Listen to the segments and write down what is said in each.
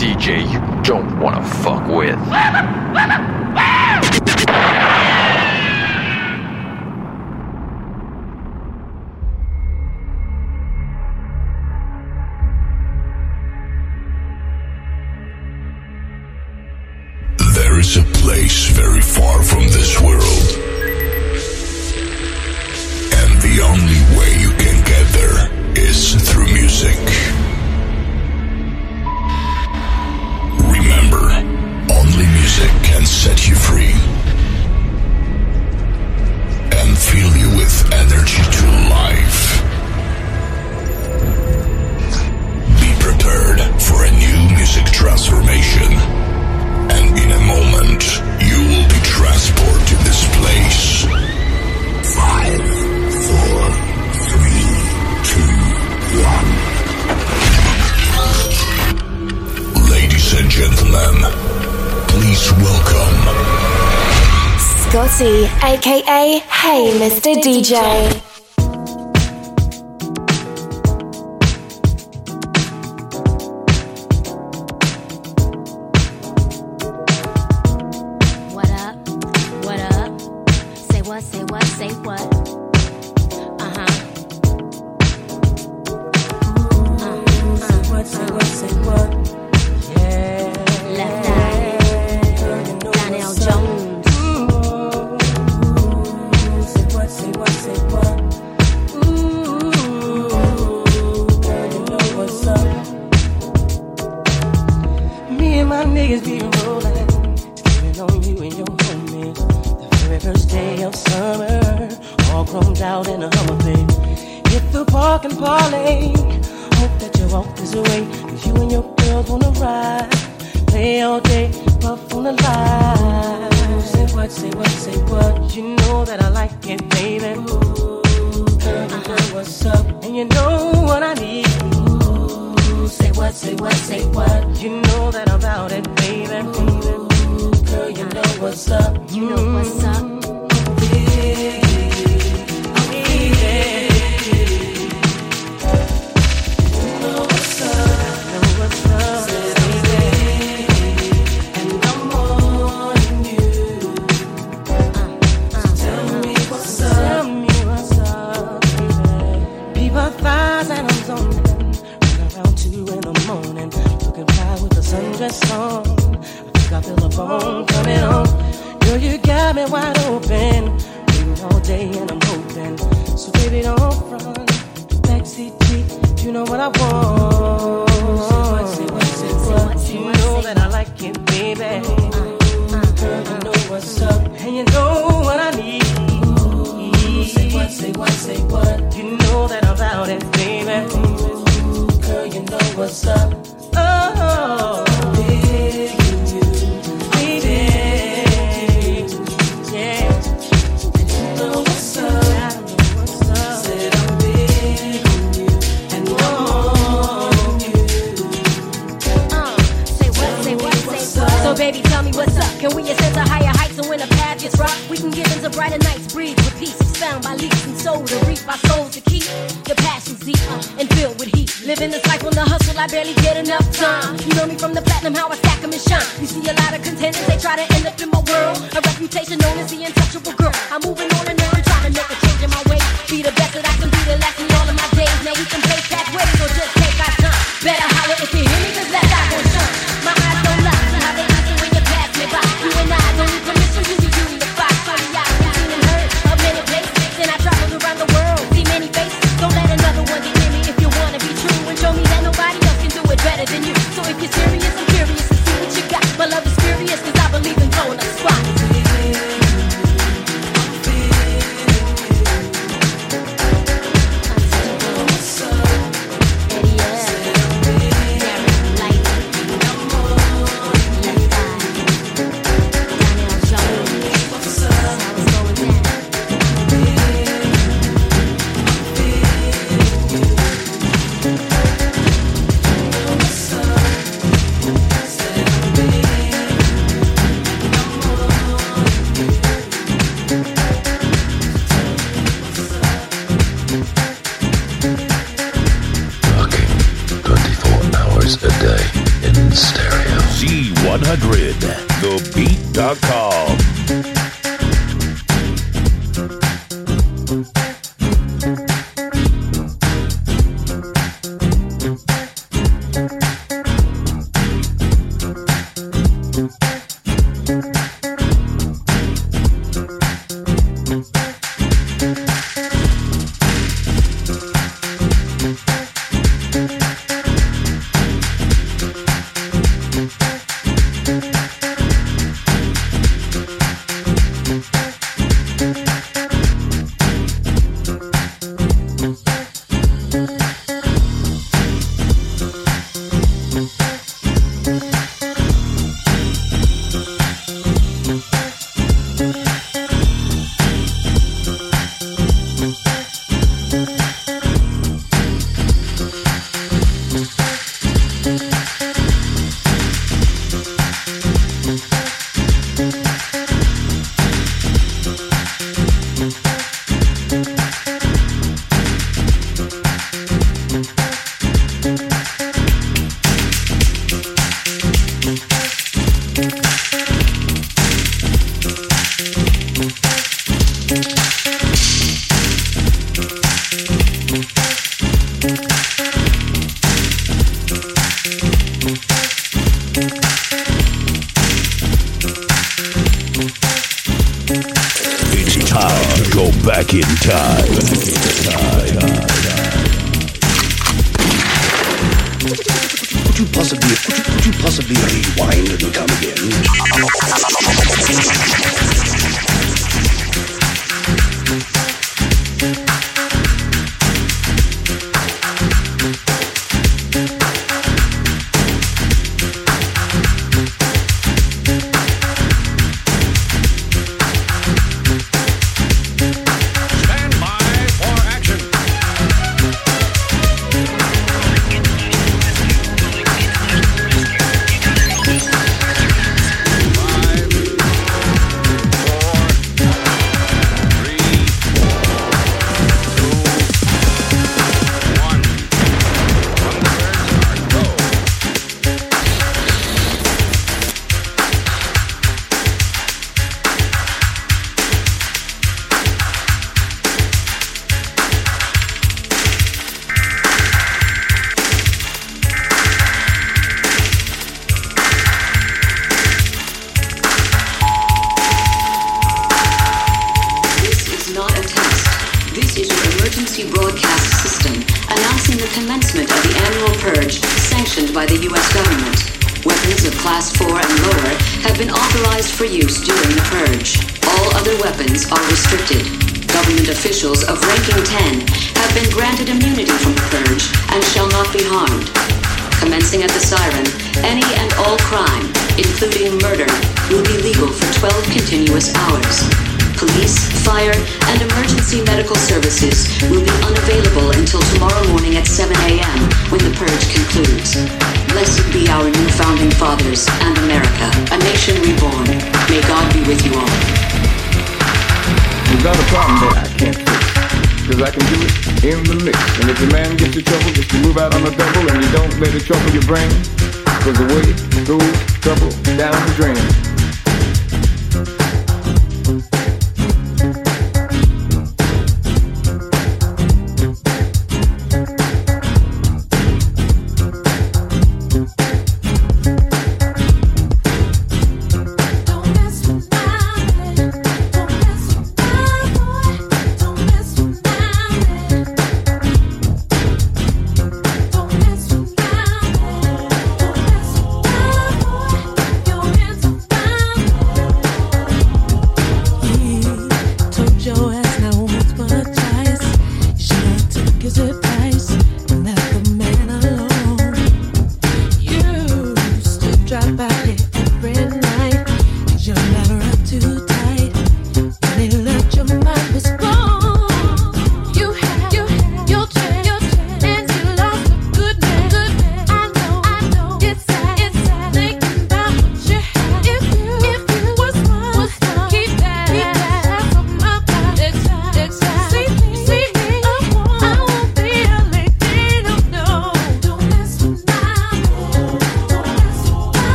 DJ you don't wanna fuck with. Hey, Mr. DJ.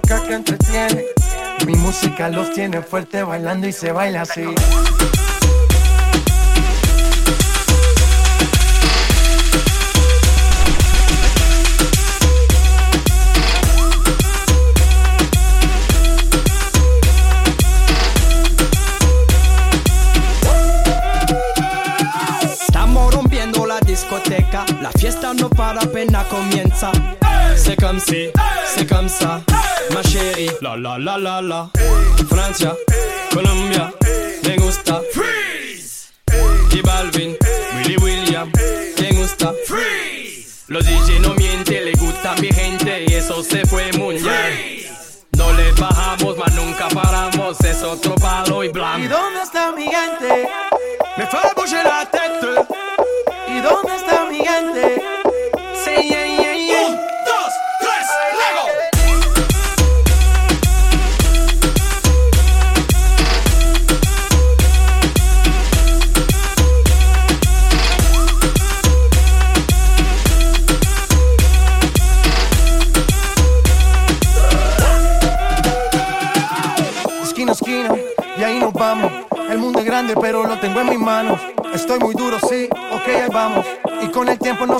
Que entretiene. Mi música los tiene fuerte bailando y se baila así. la la. Francia, Colombia.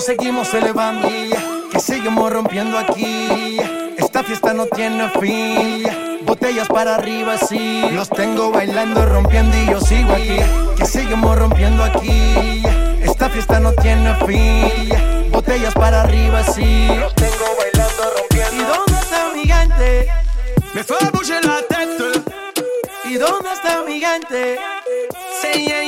Seguimos elevando. Que seguimos rompiendo aquí. Esta fiesta no tiene fin. Botellas para arriba, sí. Los tengo bailando, rompiendo y yo sigo aquí. Que seguimos rompiendo aquí. Esta fiesta no tiene fin. Botellas para arriba, sí. Los tengo bailando, rompiendo. ¿Y dónde está mi gente? Me fait bouger la tête. ¿Y dónde está mi gente? Say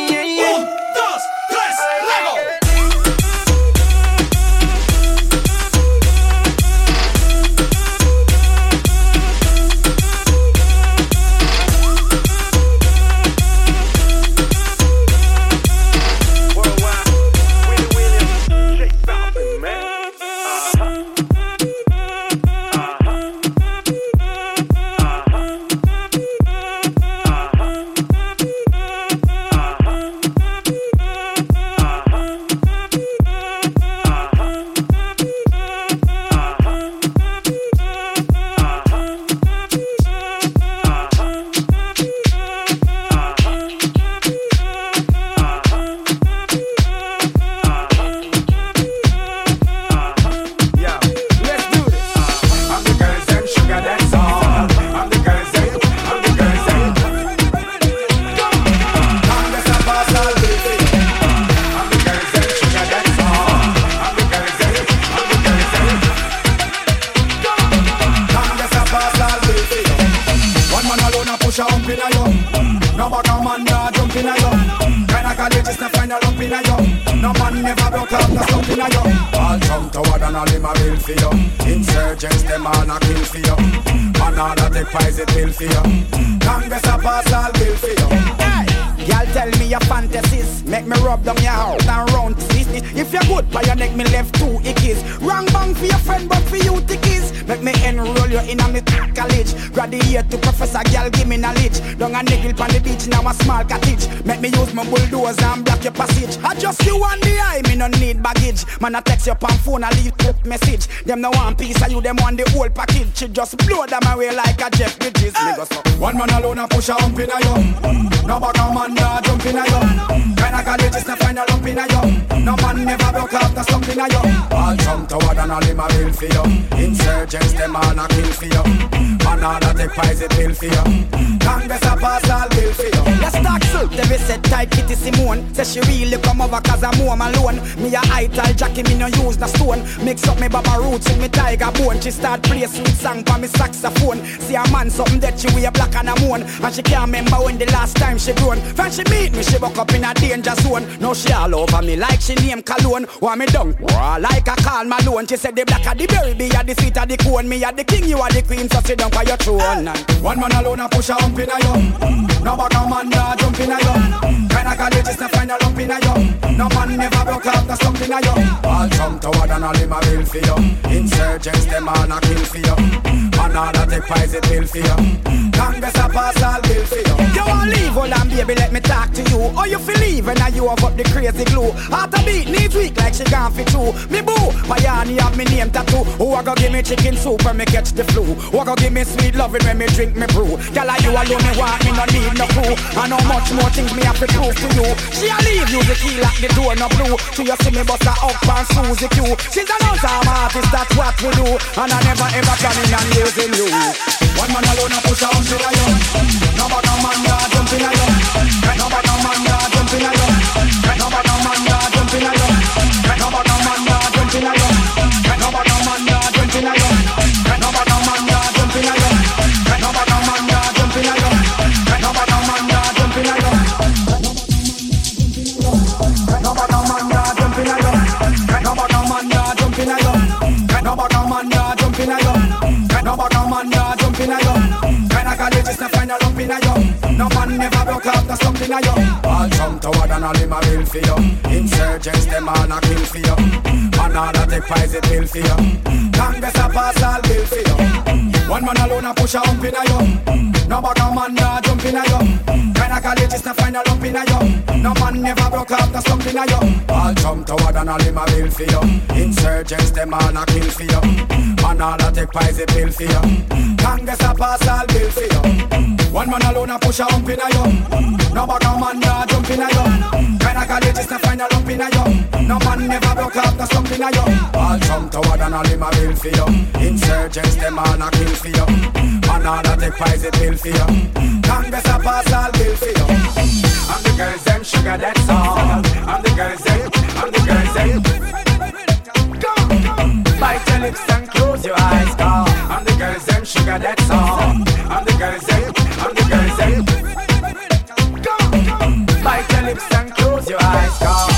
no one piece of you, them want the whole package. She just blow them away like a Jeff Bridges. Me go so. One man alone a push a hump in a you. No back a man nah jump in a you. Gynecologist not find a lump in a you. No man never broke slump in a you. All jump toward and all him a bill for you. Insurgents them all a kill for you. Man all a take prize it bill for you. Congress a pass all bill for you. Let's talk so They be said tight Kitty Simone. Say she really come over cause I'm home alone. Me a ital Jackie me no use the stone. Mix up me baba roots with me tiger bone. She start play sweet song for me saxophone. See a man something that she wear black and a moon. And she can't remember when the last time she grown. When she meet me she buck up in a danger zone. Now she all over me like she name cologne. Want me down like a Karl Malone. She said the black of the berry be a the sweet of the cone. Me a the king you are the queen so sit down for your throne One man alone a push a hump in a you. No back a man nah jump in a you. Gynecologist find a lump in a you. No man never broke out the slump in a you. All jump toward and all him a bill for you. Insurgents them all a kill for you. Man all a take poison pill for you. Congress a pass all bill for you. You want leave, hold on, baby, let me talk to you. Or you feel leave and now you have up the crazy glue. Heart a beat, knees weak like she gone for two. Me boo, Payani have me name tattoo. Who a go give me chicken soup when me catch the flu? Who a go give me sweet loving when me drink me brew? Girl, you alone me want me no need no crew. And how much more things me have to prove to you? She a leave you the key lock the door no blue. To you see me bust her up and Susie Q. She's an awesome artist, that's what we do. And I never ever planning on losing you. One man alone a push a hump in a you. No but no man ya jump in a you. No but no man ya jump in a you. No but no in a you. No man never broke up, that's something a you. All jump toward and all him a bill for you. Insurgents them all a kill for you. Man all a take poison pill for you. Congress a pass all bill for you. One man alone a push a hump in a you. No bag a man jump in a you. Gynecologist na find a lump in a you. No man never broke up, that's something a you. All jump toward and all him a bill for you. Insurgents them all a kill for you. Man all a take poison pill for you. Congress a pass all bill for you. One man alone a push a hump in a you. No bag a man ya jump in a you. Gynecologist na find a lump in a you. No man never broke up, that's something a you. All jump toward and all him a bill for you. Insurgents them all a kill for you. Man all a take poison pill for you. Congress a pass all bill for you. And the girls them sugar that's all. And the girls them, and the girls them. Bite your lips and close your eyes, girl. And the girls them sugar that's all. And the girls them, and the girls them. Bite your lips and close your eyes, girl.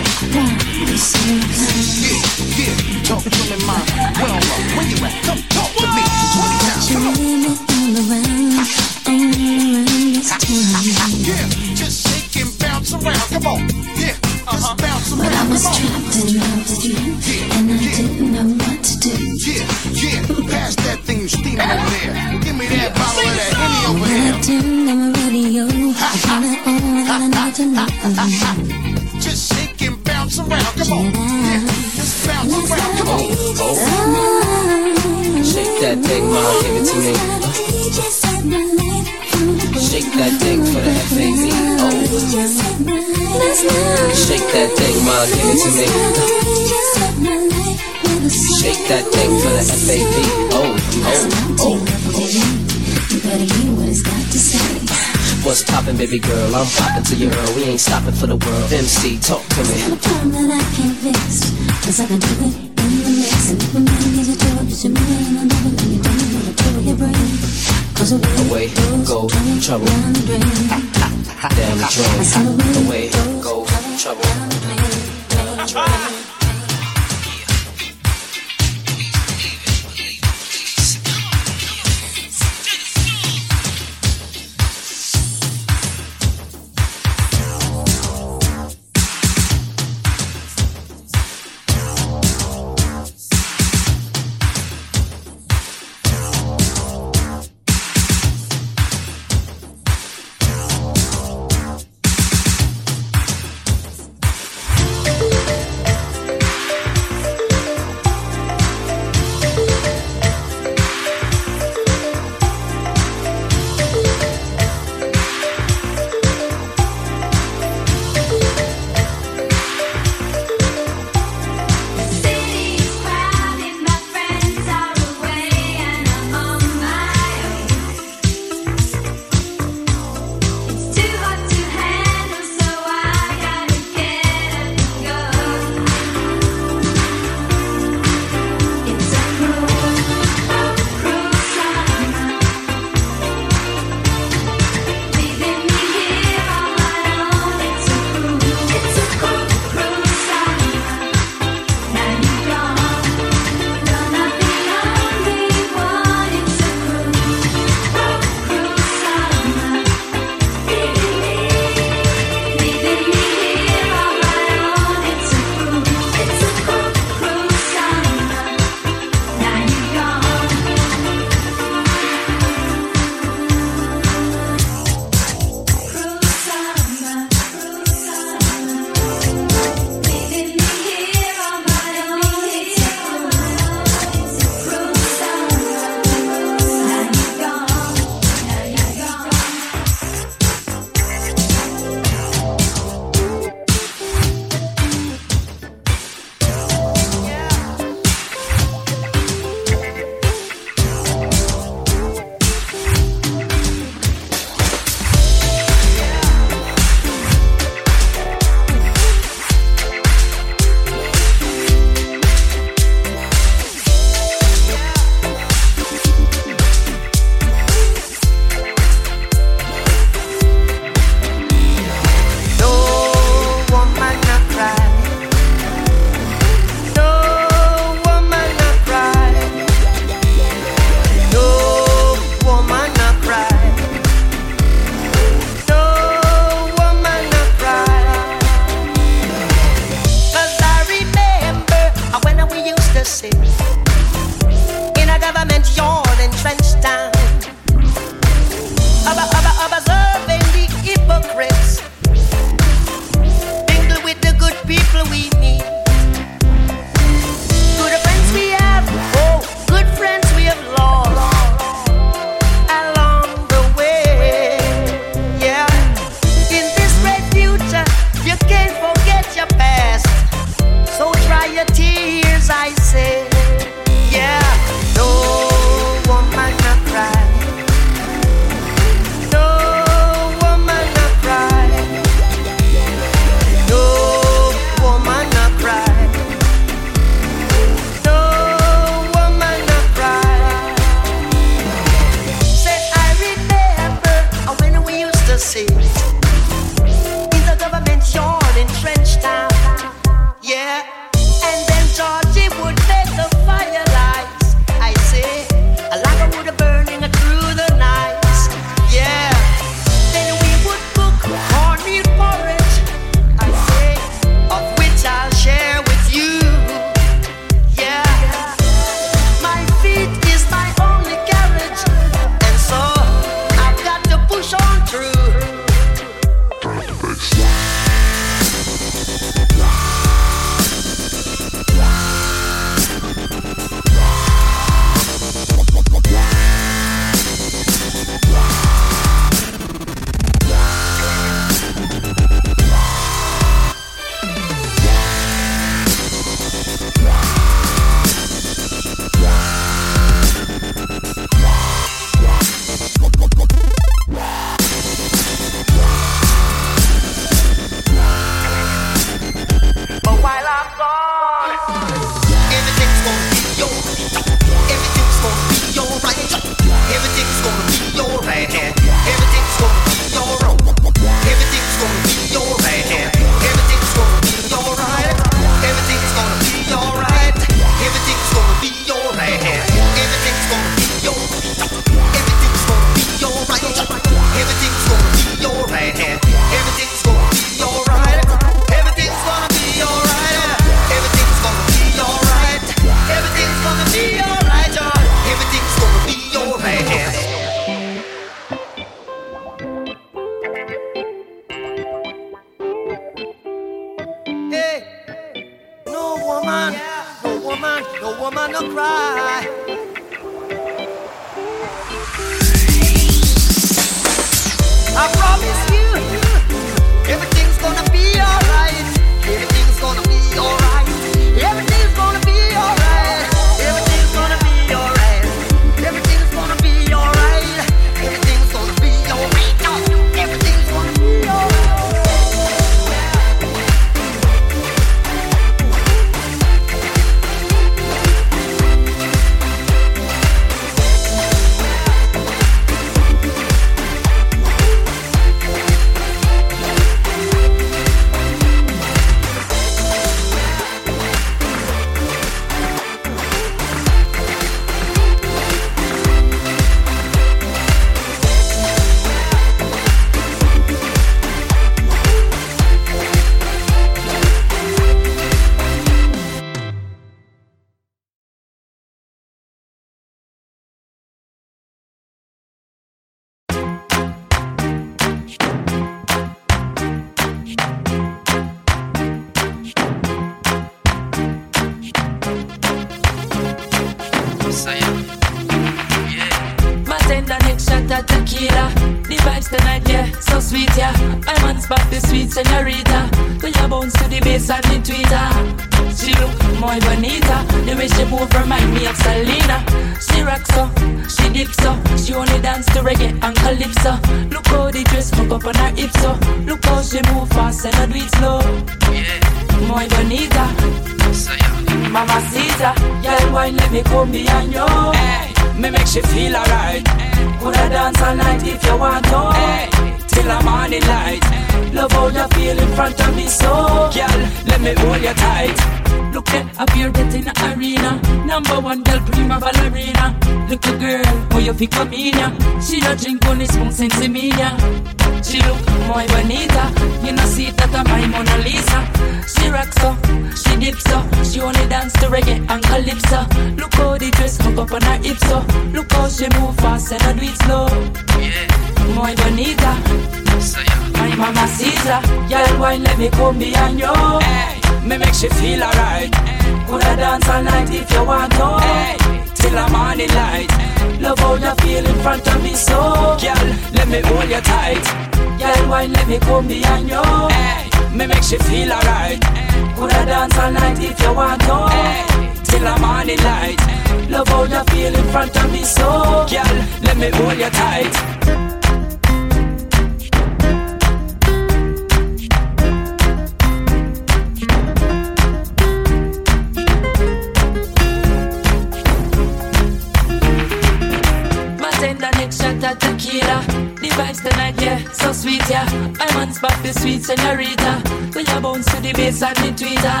Senorita. When you bounce to the bass and the tweeter.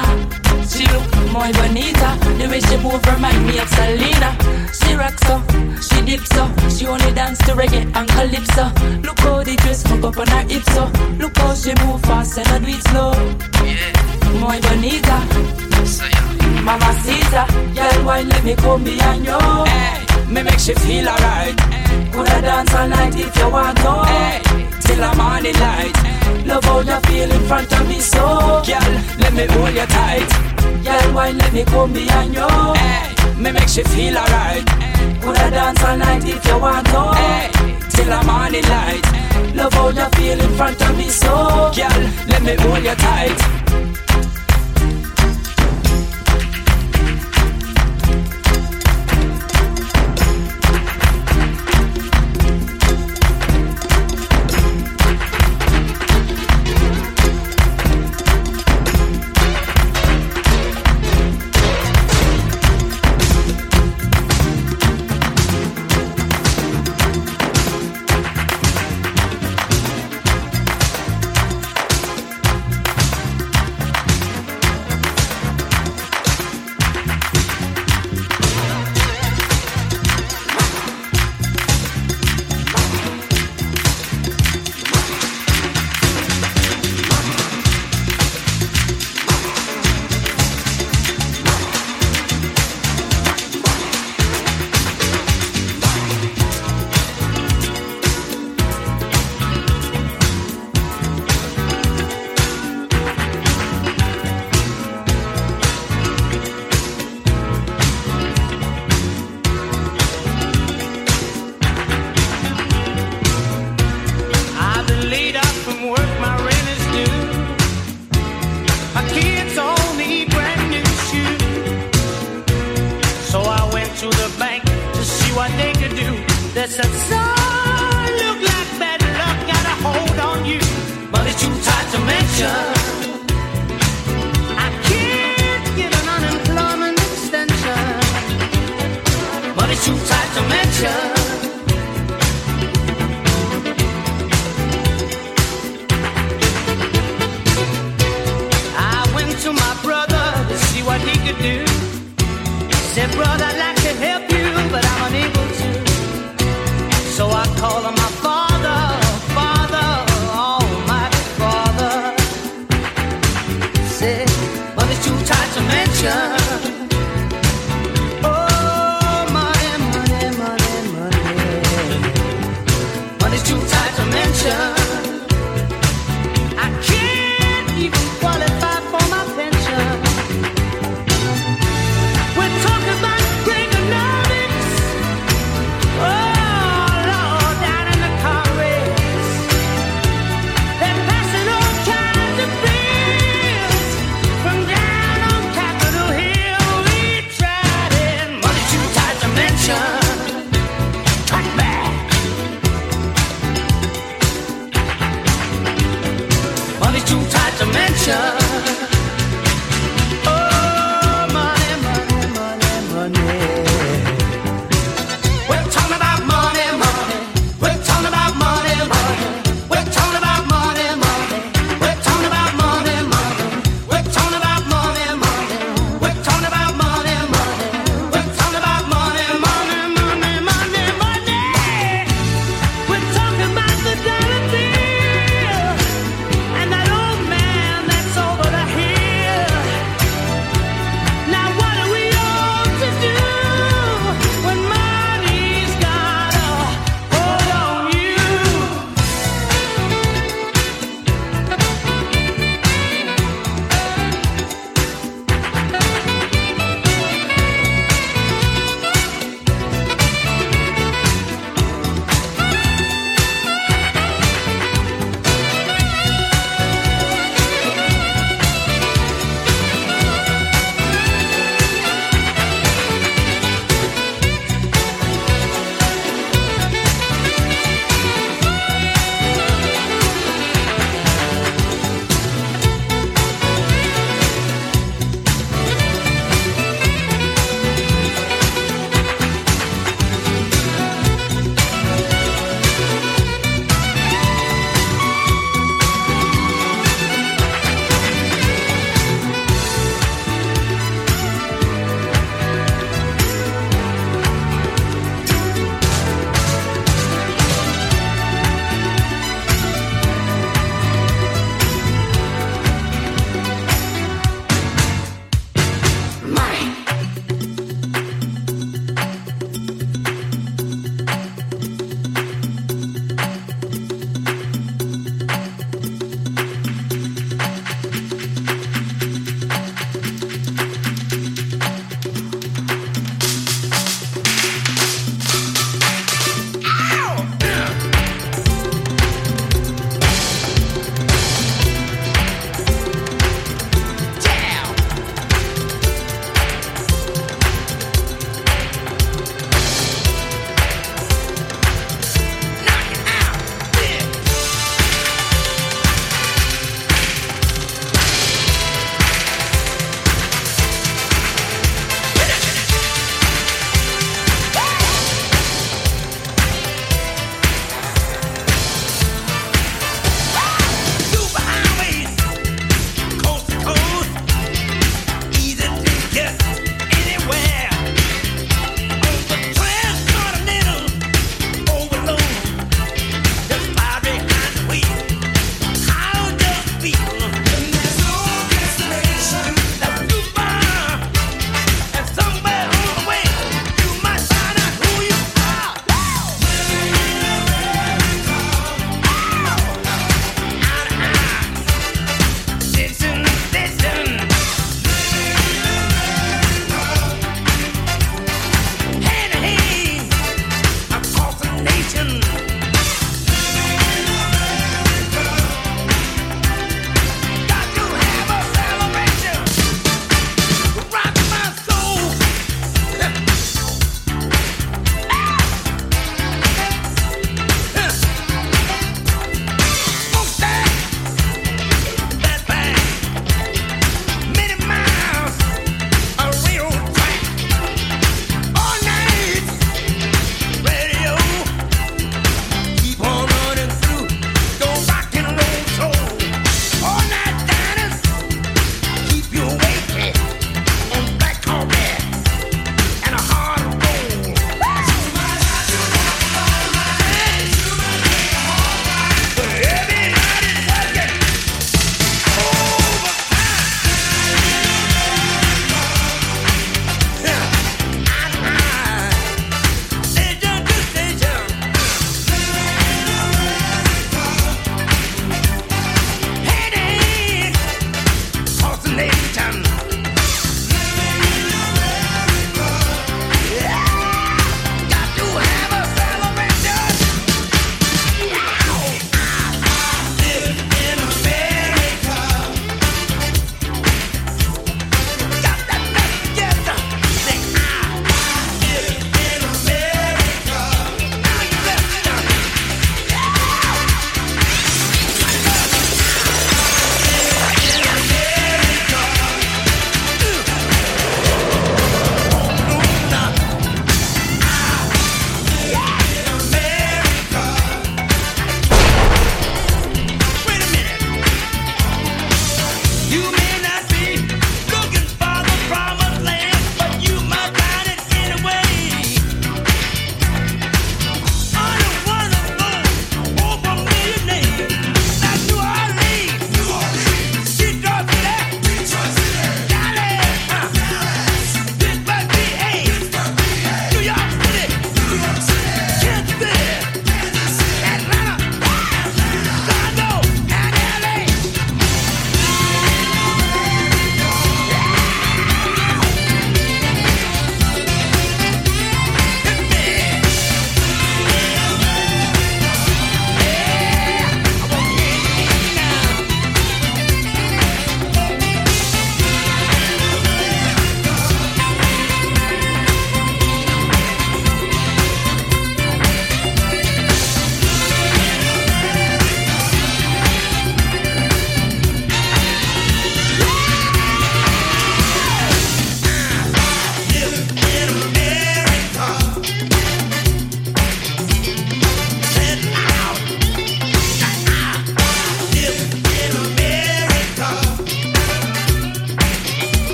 She look muy bonita. The way she move remind me of Selena. She rocks so, she dips so. She only dance to reggae and calypso. Look how the dress hook up on her hips so. Look how she move fast and I do it slow. Yeah, muy bonita. Mamacita, girl, why let me come behind you? Hey, me make she feel alright. Coulda dance all night if you want to. Hey, eh, till the morning light. Love how you feel in front of me so. Girl, let me hold you tight. Girl, why let me come behind you? Hey, me make she feel alright. Coulda dance all night if you want to. Hey, eh, till the morning light. Love how you feel in front of me so. Girl, let me hold you tight.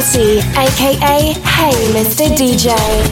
Scotty, aka Hey Mr. DJ.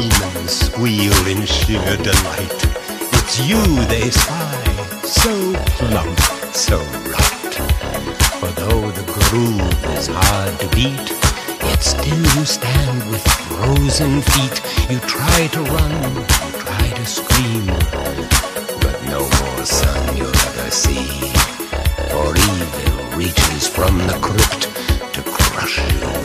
The demons squeal in sheer delight. It's you they spy, so plump, so right. For though the groove is hard to beat, yet still you stand with frozen feet. You try to run, you try to scream, but no more sun you'll ever see. For evil reaches from the crypt to crush you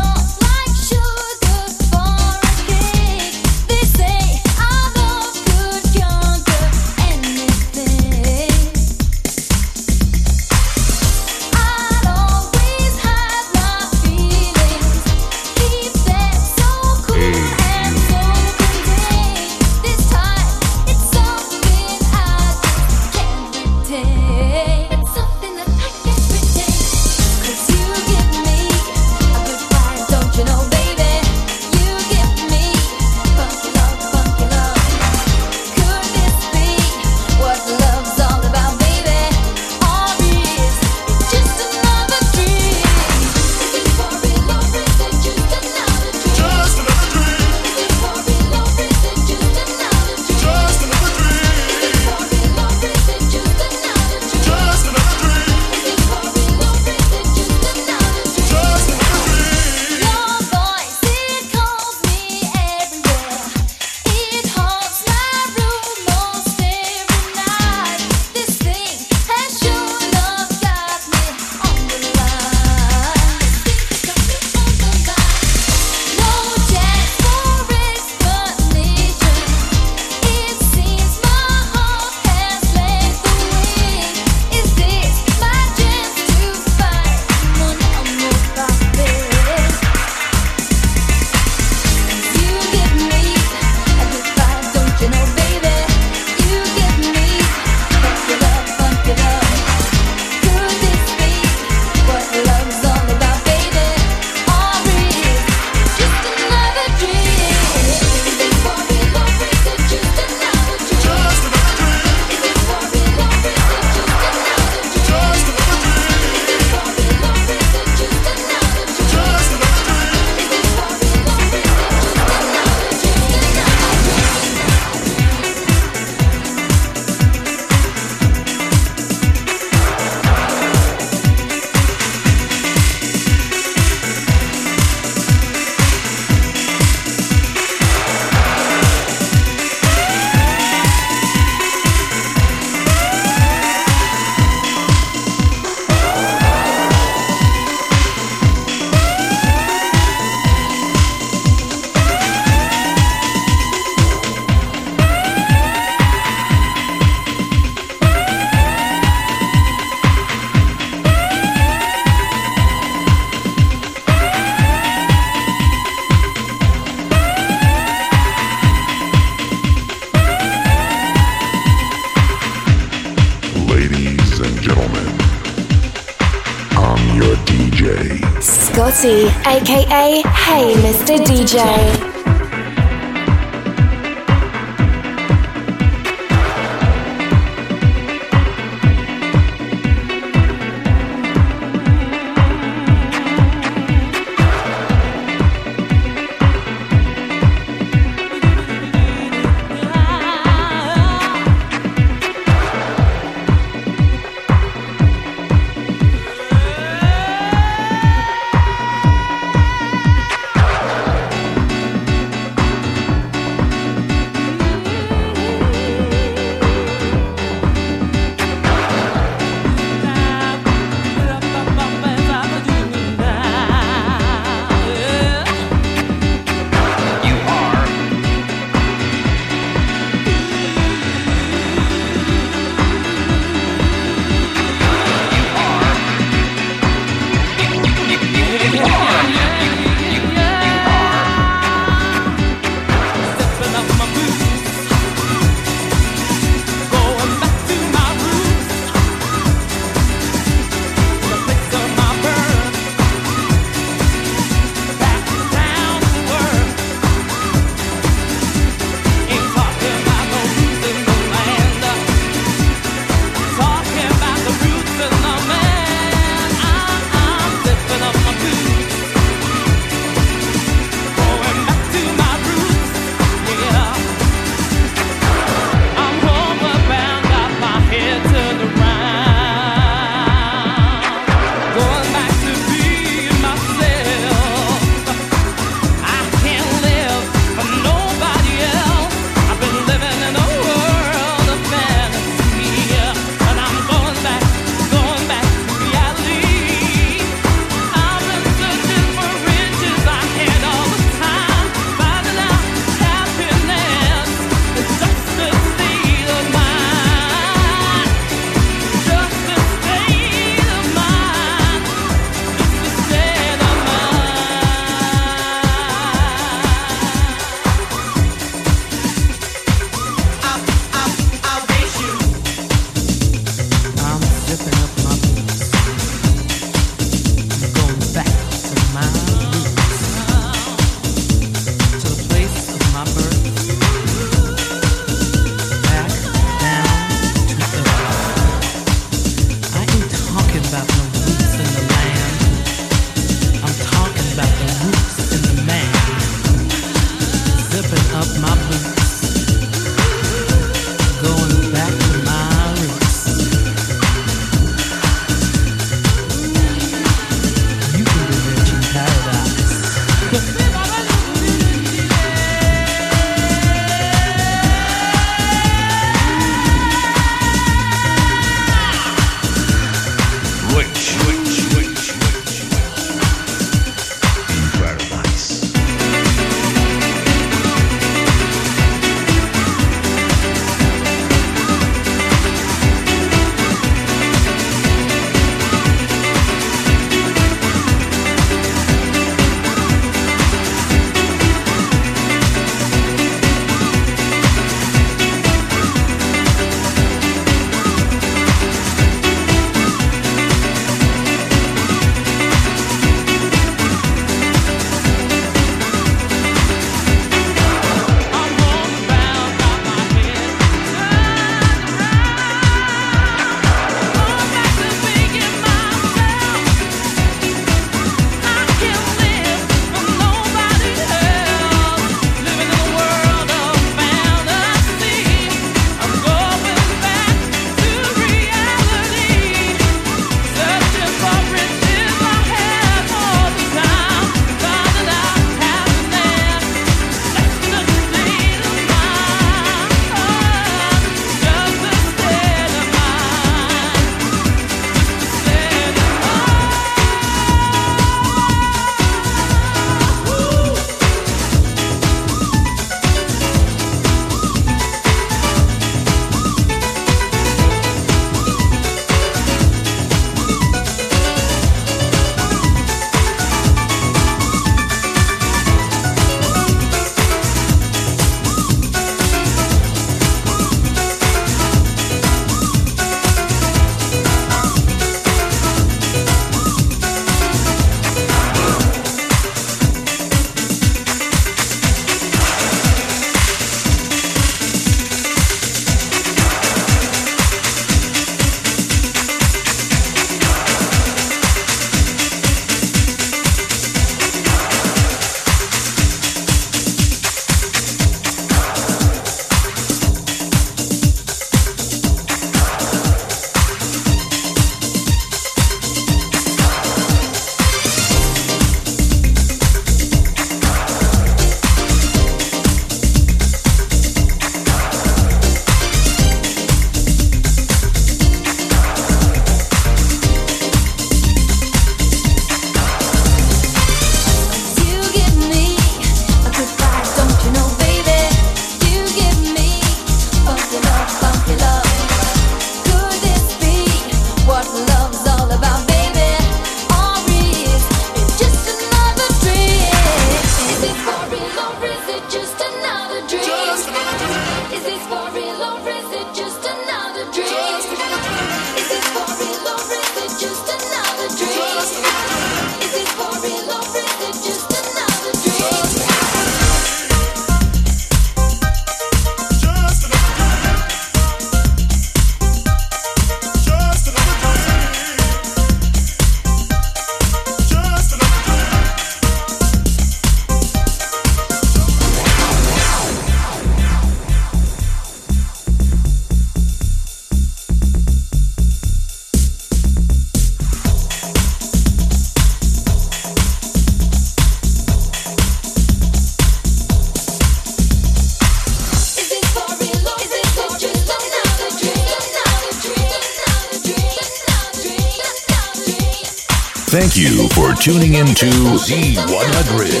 tuning in to Z100,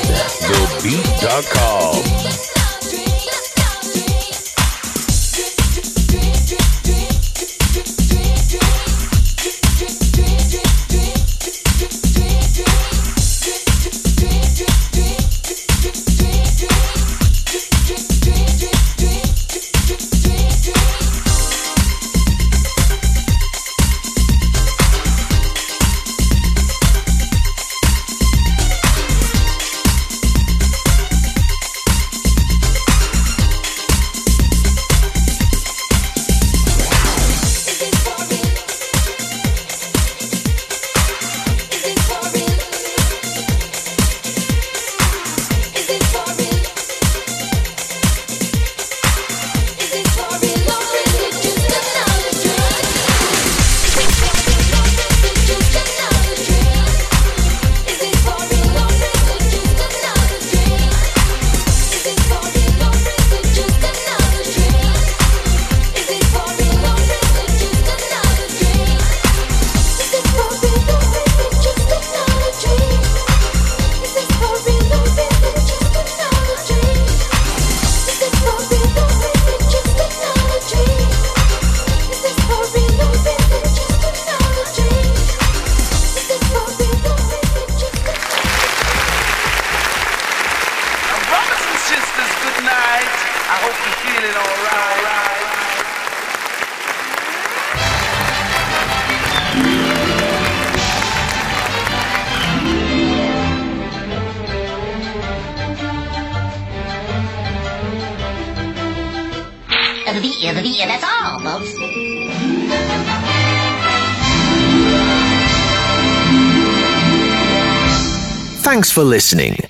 TheBeat.com. for listening.